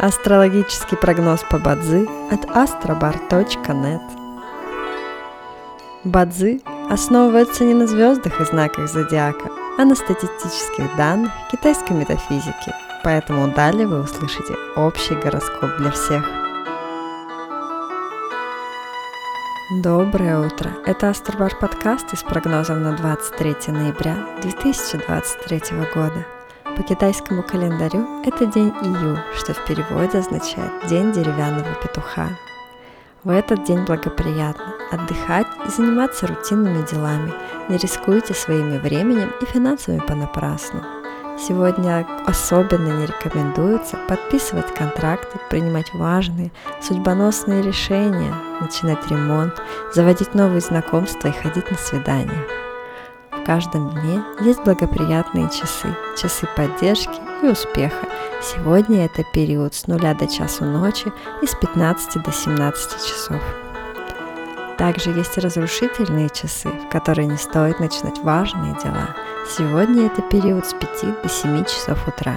Астрологический прогноз по Бадзи от astrobar.net Бадзи основывается не на звездах и знаках зодиака, а на статистических данных китайской метафизики, поэтому далее вы услышите общий гороскоп для всех. Доброе утро! Это Астробар подкаст с прогнозом на 23 ноября 2023 года – по китайскому календарю это день Ию, что в переводе означает «день деревянного петуха». В этот день благоприятно отдыхать и заниматься рутинными делами, не рискуйте своими временем и финансами понапрасну. Сегодня особенно не рекомендуется подписывать контракты, принимать важные, судьбоносные решения, начинать ремонт, заводить новые знакомства и ходить на свидания каждом дне есть благоприятные часы, часы поддержки и успеха. Сегодня это период с 0 до часу ночи и с 15 до 17 часов. Также есть разрушительные часы, в которые не стоит начинать важные дела. Сегодня это период с 5 до 7 часов утра.